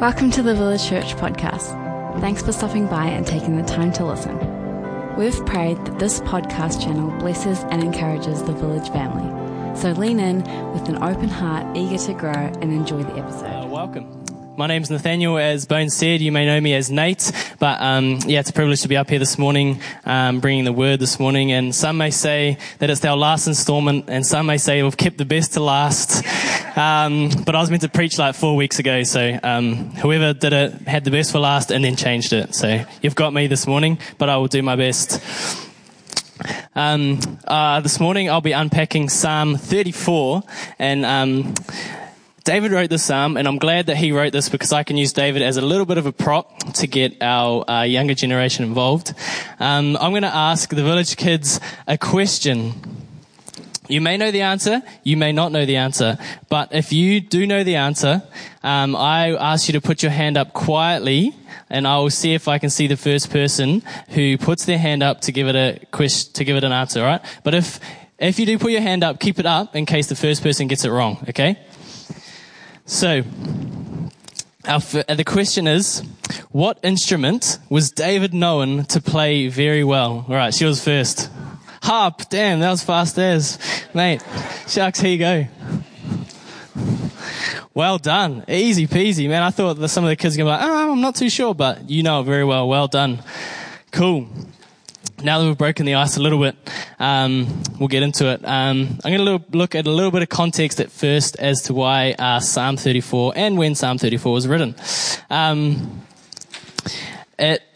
Welcome to the Village Church podcast. Thanks for stopping by and taking the time to listen. We've prayed that this podcast channel blesses and encourages the Village family. So lean in with an open heart, eager to grow and enjoy the episode. Uh, welcome. My name's Nathaniel. As Bones said, you may know me as Nate, but um, yeah, it's a privilege to be up here this morning, um, bringing the word this morning. And some may say that it's our last instalment, and some may say we've kept the best to last. Um, but I was meant to preach like four weeks ago, so um, whoever did it had the best for last and then changed it. So you've got me this morning, but I will do my best. Um, uh, this morning I'll be unpacking Psalm 34, and um, David wrote this psalm, and I'm glad that he wrote this because I can use David as a little bit of a prop to get our uh, younger generation involved. Um, I'm going to ask the village kids a question. You may know the answer, you may not know the answer, but if you do know the answer, um, I ask you to put your hand up quietly, and I will see if I can see the first person who puts their hand up to give it a question, to give it an answer. Right? But if if you do put your hand up, keep it up in case the first person gets it wrong. Okay? So, our, uh, the question is, what instrument was David known to play very well? All right, she was first. Harp, damn, that was fast as. Mate, sharks, here you go. Well done. Easy peasy, man. I thought that some of the kids were going to be like, oh, I'm not too sure, but you know it very well. Well done. Cool now that we've broken the ice a little bit, um, we'll get into it. Um, I'm going to look at a little bit of context at first as to why uh, Psalm 34 and when Psalm 34 was written. Um,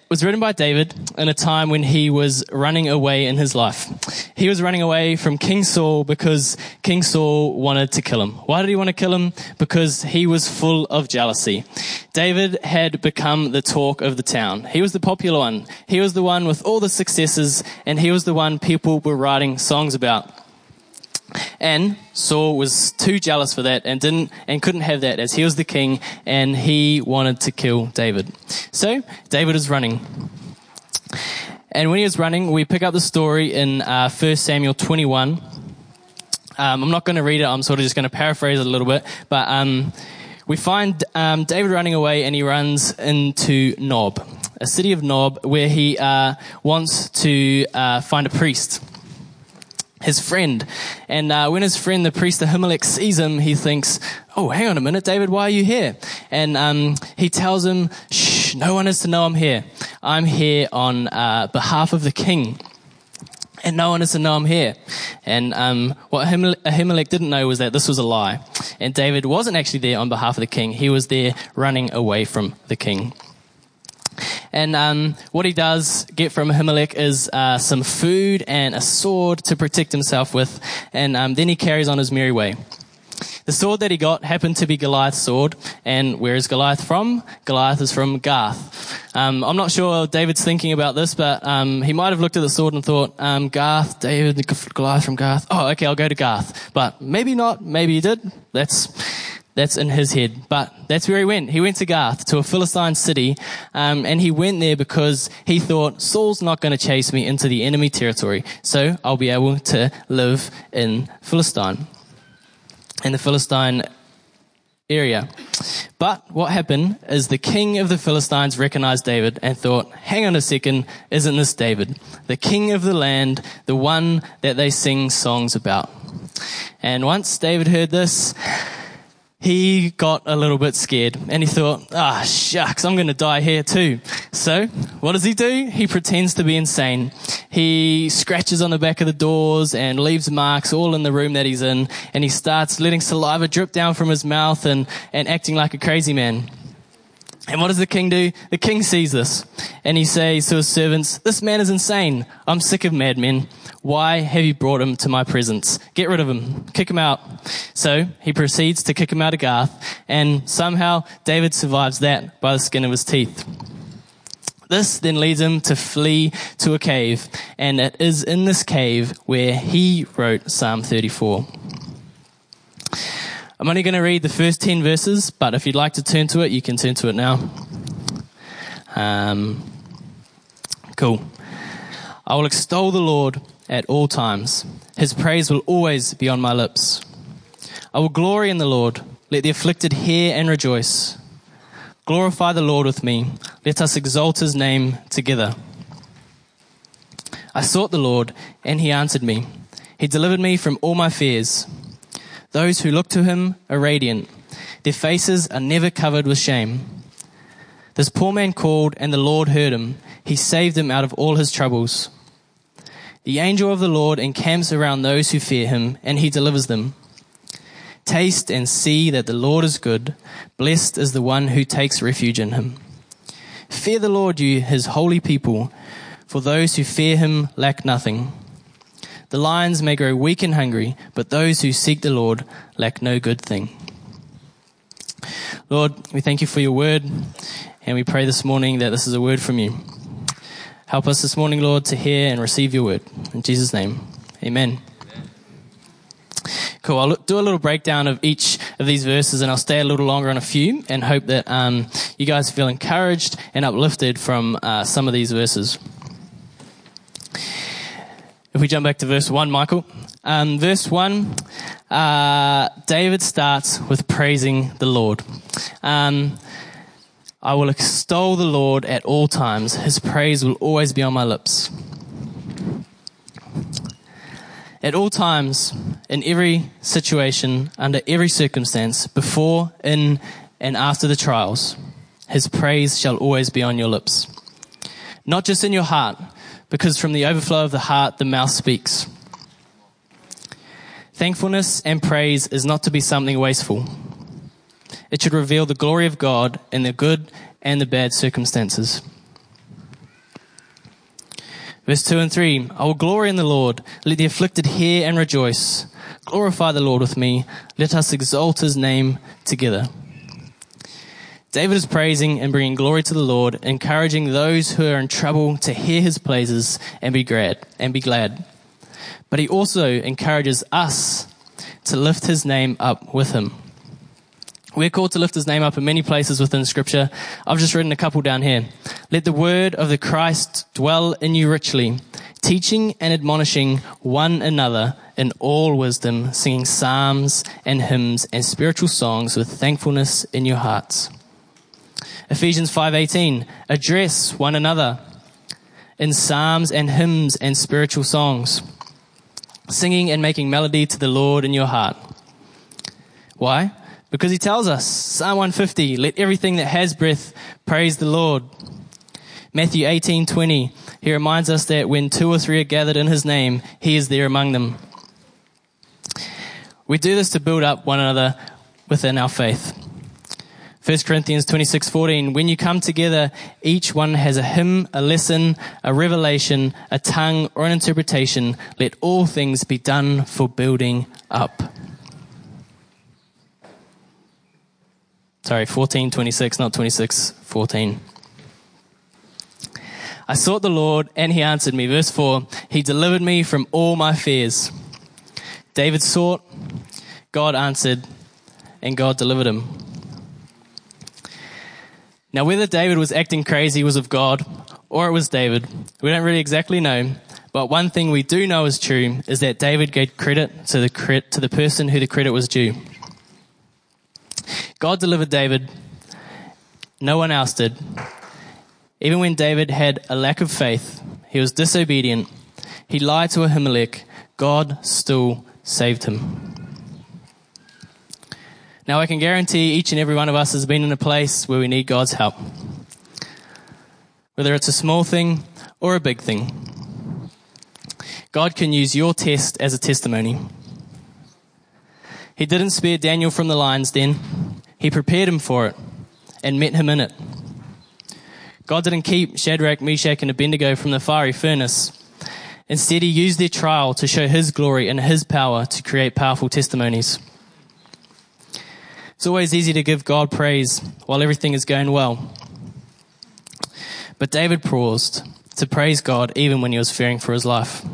was written by David in a time when he was running away in his life. He was running away from King Saul because King Saul wanted to kill him. Why did he want to kill him? Because he was full of jealousy. David had become the talk of the town. He was the popular one. He was the one with all the successes and he was the one people were writing songs about. And Saul was too jealous for that and didn't and couldn't have that as he was the king and he wanted to kill David. So David is running. And when he was running, we pick up the story in uh, 1 Samuel 21. Um, I'm not going to read it. I'm sort of just going to paraphrase it a little bit. But um, we find um, David running away, and he runs into Nob, a city of Nob, where he uh, wants to uh, find a priest his friend. And uh, when his friend, the priest Ahimelech, sees him, he thinks, "Oh, hang on a minute, David, why are you here?" And um, he tells him, "Shh, no one is to know I'm here. I'm here on uh, behalf of the king." And no one is to know I'm here. And um, what Ahimelech didn't know was that this was a lie. And David wasn't actually there on behalf of the king. He was there running away from the king. And um, what he does get from Ahimelech is uh, some food and a sword to protect himself with. And um, then he carries on his merry way. The sword that he got happened to be Goliath's sword. And where is Goliath from? Goliath is from Gath. Um, I'm not sure David's thinking about this, but um, he might have looked at the sword and thought, um, Gath, David, Goliath from Gath. Oh, okay, I'll go to Gath. But maybe not. Maybe he did. That's that's in his head. But that's where he went. He went to Gath, to a Philistine city, um, and he went there because he thought, Saul's not going to chase me into the enemy territory, so I'll be able to live in Philistine, in the Philistine area. But what happened is the king of the Philistines recognized David and thought, hang on a second, isn't this David? The king of the land, the one that they sing songs about. And once David heard this, he got a little bit scared and he thought, ah, shucks, I'm going to die here too. So what does he do? He pretends to be insane. He scratches on the back of the doors and leaves marks all in the room that he's in. And he starts letting saliva drip down from his mouth and, and acting like a crazy man. And what does the king do? The king sees this and he says to his servants, this man is insane. I'm sick of madmen. Why have you brought him to my presence? Get rid of him. Kick him out. So he proceeds to kick him out of Gath and somehow David survives that by the skin of his teeth. This then leads him to flee to a cave and it is in this cave where he wrote Psalm 34. I'm only going to read the first 10 verses, but if you'd like to turn to it, you can turn to it now. Um, cool. I will extol the Lord at all times. His praise will always be on my lips. I will glory in the Lord. Let the afflicted hear and rejoice. Glorify the Lord with me. Let us exalt his name together. I sought the Lord, and he answered me. He delivered me from all my fears. Those who look to him are radiant. Their faces are never covered with shame. This poor man called, and the Lord heard him. He saved him out of all his troubles. The angel of the Lord encamps around those who fear him, and he delivers them. Taste and see that the Lord is good. Blessed is the one who takes refuge in him. Fear the Lord, you his holy people, for those who fear him lack nothing. The lions may grow weak and hungry, but those who seek the Lord lack no good thing. Lord, we thank you for your word, and we pray this morning that this is a word from you. Help us this morning, Lord, to hear and receive your word. In Jesus' name, amen. Cool. I'll do a little breakdown of each of these verses and I'll stay a little longer on a few and hope that um, you guys feel encouraged and uplifted from uh, some of these verses. If we jump back to verse 1, Michael. Um, verse 1, uh, David starts with praising the Lord. Um, I will extol the Lord at all times. His praise will always be on my lips. At all times, in every situation, under every circumstance, before, in, and after the trials, his praise shall always be on your lips. Not just in your heart, because from the overflow of the heart, the mouth speaks. Thankfulness and praise is not to be something wasteful. It should reveal the glory of God in the good and the bad circumstances. Verse 2 and 3 I will glory in the Lord. Let the afflicted hear and rejoice. Glorify the Lord with me. Let us exalt his name together. David is praising and bringing glory to the Lord, encouraging those who are in trouble to hear his praises and be glad and be glad. But he also encourages us to lift his name up with him. We're called to lift his name up in many places within scripture. I've just written a couple down here. Let the word of the Christ dwell in you richly, teaching and admonishing one another in all wisdom, singing psalms and hymns and spiritual songs with thankfulness in your hearts. Ephesians 5:18 address one another in psalms and hymns and spiritual songs, singing and making melody to the Lord in your heart. Why? Because he tells us, Psalm 150, let everything that has breath praise the Lord. Matthew 18:20, he reminds us that when two or three are gathered in his name, he is there among them. We do this to build up one another within our faith. 1 Corinthians 26:14 When you come together each one has a hymn, a lesson, a revelation, a tongue or an interpretation let all things be done for building up. Sorry, 1426, not 26, 14. I sought the Lord and he answered me. Verse 4 He delivered me from all my fears. David sought, God answered, and God delivered him. Now, whether David was acting crazy was of God or it was David, we don't really exactly know. But one thing we do know is true is that David gave credit to the, to the person who the credit was due. God delivered David. No one else did. Even when David had a lack of faith, he was disobedient, he lied to Ahimelech, God still saved him. Now, I can guarantee each and every one of us has been in a place where we need God's help. Whether it's a small thing or a big thing. God can use your test as a testimony. He didn't spare Daniel from the lion's den. He prepared him for it and met him in it. God didn't keep Shadrach, Meshach, and Abednego from the fiery furnace. Instead, he used their trial to show his glory and his power to create powerful testimonies. It's always easy to give God praise while everything is going well. But David paused to praise God even when he was fearing for his life.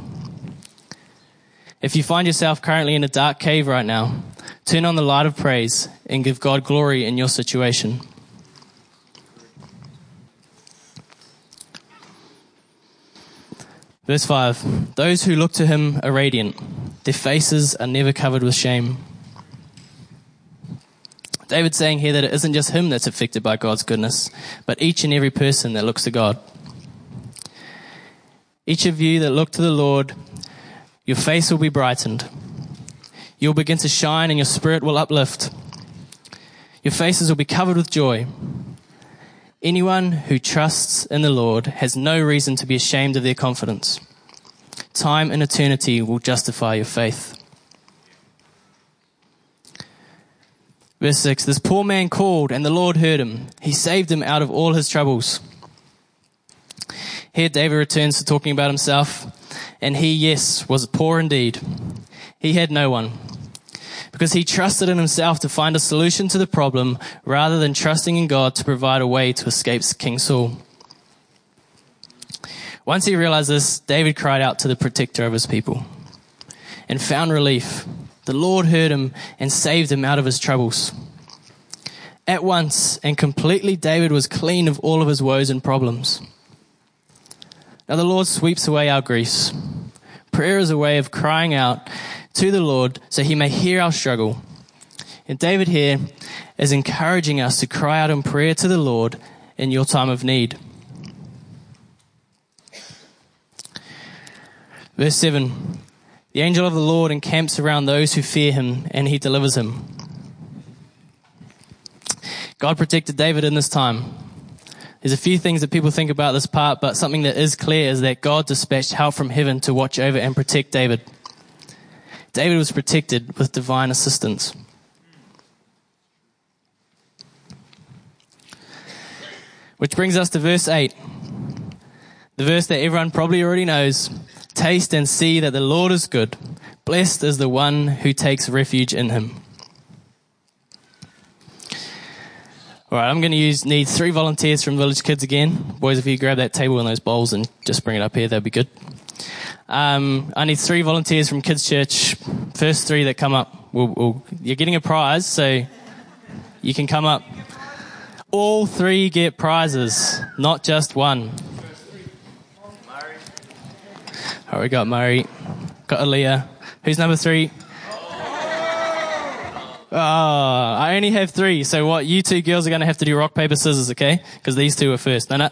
If you find yourself currently in a dark cave right now, turn on the light of praise and give God glory in your situation. Verse 5 Those who look to him are radiant, their faces are never covered with shame. David's saying here that it isn't just him that's affected by God's goodness, but each and every person that looks to God. Each of you that look to the Lord, your face will be brightened. You'll begin to shine and your spirit will uplift. Your faces will be covered with joy. Anyone who trusts in the Lord has no reason to be ashamed of their confidence. Time and eternity will justify your faith. Verse 6 This poor man called, and the Lord heard him. He saved him out of all his troubles. Here, David returns to talking about himself, and he, yes, was poor indeed. He had no one. Because he trusted in himself to find a solution to the problem rather than trusting in God to provide a way to escape King Saul. Once he realized this, David cried out to the protector of his people and found relief. The Lord heard him and saved him out of his troubles. At once and completely, David was clean of all of his woes and problems. Now, the Lord sweeps away our griefs. Prayer is a way of crying out to the Lord so he may hear our struggle. And David here is encouraging us to cry out in prayer to the Lord in your time of need. Verse 7 The angel of the Lord encamps around those who fear him, and he delivers him. God protected David in this time. There's a few things that people think about this part, but something that is clear is that God dispatched help from heaven to watch over and protect David. David was protected with divine assistance. Which brings us to verse 8. The verse that everyone probably already knows. Taste and see that the Lord is good. Blessed is the one who takes refuge in him. All right, I'm going to use need three volunteers from Village Kids again. Boys, if you grab that table and those bowls and just bring it up here, that'd be good. Um, I need three volunteers from Kids Church. First three that come up, we'll, we'll, you're getting a prize, so you can come up. All three get prizes, not just one. All right, we got Murray, got Aaliyah. Who's number three? Oh, I only have three. So what? You two girls are going to have to do rock paper scissors, okay? Because these two are first. No, no.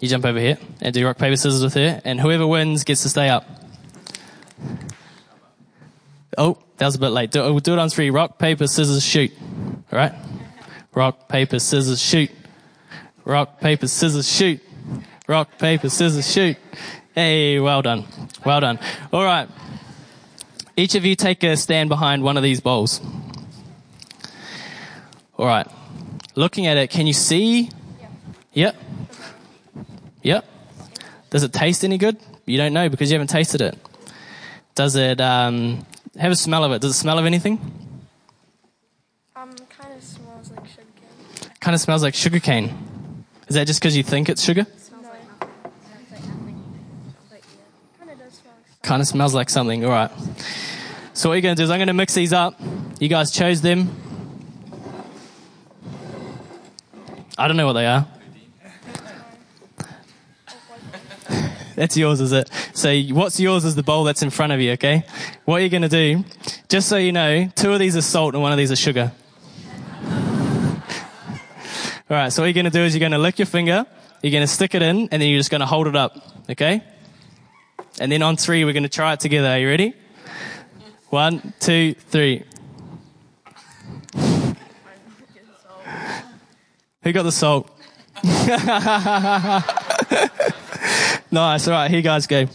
You jump over here and do rock paper scissors with her, and whoever wins gets to stay up. Oh, that was a bit late. Do, we'll do it on three. Rock paper scissors shoot. All right. Rock paper scissors shoot. Rock paper scissors shoot. Rock paper scissors shoot. Hey, well done. Well done. All right. Each of you take a stand behind one of these bowls. All right. Looking at it, can you see? Yep. Yep. Does it taste any good? You don't know because you haven't tasted it. Does it um, have a smell of it? Does it smell of anything? Um, kind of smells like sugar cane. Kind of smells like sugar cane. Is that just because you think it's sugar? No. Kind of does smell like Kind of smells like something. All right. So what you're going to do is I'm going to mix these up. You guys chose them. I don't know what they are. That's yours, is it? So what's yours is the bowl that's in front of you, okay? What you're going to do, just so you know, two of these are salt and one of these is sugar. All right, so what you're going to do is you're going to lick your finger, you're going to stick it in, and then you're just going to hold it up, okay? And then on three, we're going to try it together. Are you ready? One, two, three. Who got the salt? nice. All right, here you guys go.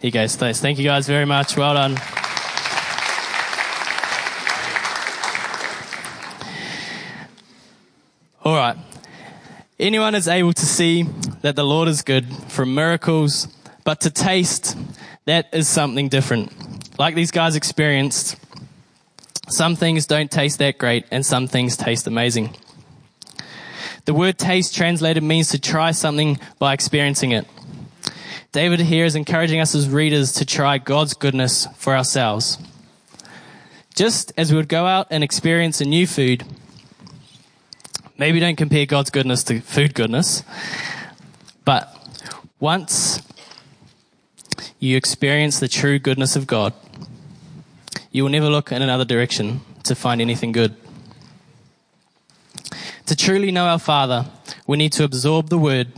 Here you go, Stace. Thank you guys very much. Well done. All right. Anyone is able to see that the Lord is good from miracles, but to taste, that is something different. Like these guys experienced, some things don't taste that great and some things taste amazing. The word taste translated means to try something by experiencing it. David here is encouraging us as readers to try God's goodness for ourselves. Just as we would go out and experience a new food, maybe don't compare God's goodness to food goodness, but once you experience the true goodness of God, you will never look in another direction to find anything good. To truly know our Father, we need to absorb the Word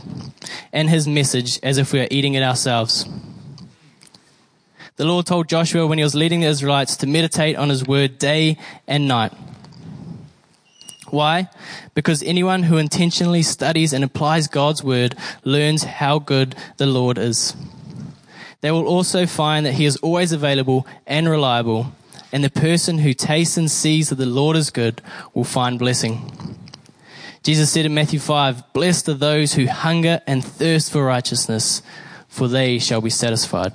and His message as if we are eating it ourselves. The Lord told Joshua when he was leading the Israelites to meditate on His Word day and night. Why? Because anyone who intentionally studies and applies God's Word learns how good the Lord is. They will also find that He is always available and reliable, and the person who tastes and sees that the Lord is good will find blessing. Jesus said in Matthew 5, Blessed are those who hunger and thirst for righteousness, for they shall be satisfied.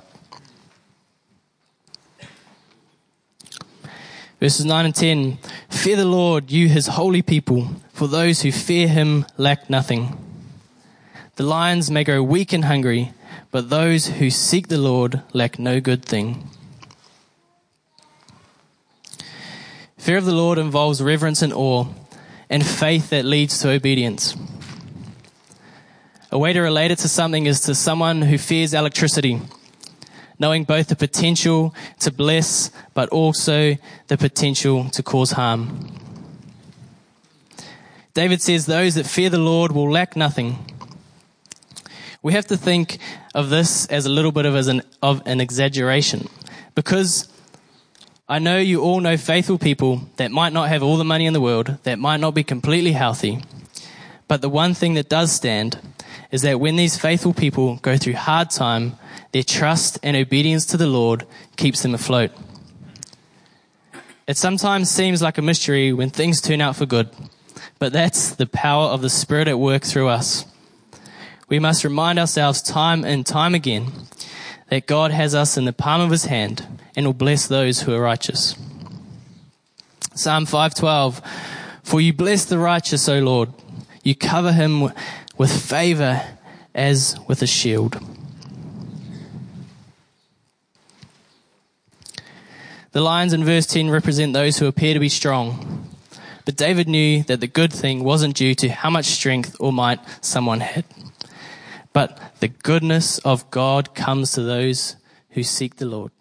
Verses 9 and 10 Fear the Lord, you his holy people, for those who fear him lack nothing. The lions may grow weak and hungry, but those who seek the Lord lack no good thing. Fear of the Lord involves reverence and awe and faith that leads to obedience. A way to relate it to something is to someone who fears electricity, knowing both the potential to bless but also the potential to cause harm. David says, Those that fear the Lord will lack nothing. We have to think of this as a little bit of, an, of an exaggeration because I know you all know faithful people that might not have all the money in the world, that might not be completely healthy. But the one thing that does stand is that when these faithful people go through hard time, their trust and obedience to the Lord keeps them afloat. It sometimes seems like a mystery when things turn out for good, but that's the power of the Spirit at work through us. We must remind ourselves time and time again that God has us in the palm of his hand and will bless those who are righteous. Psalm 5:12 For you bless the righteous, O Lord. You cover him with favor as with a shield. The lions in verse 10 represent those who appear to be strong. But David knew that the good thing wasn't due to how much strength or might someone had. But the goodness of God comes to those who seek the Lord.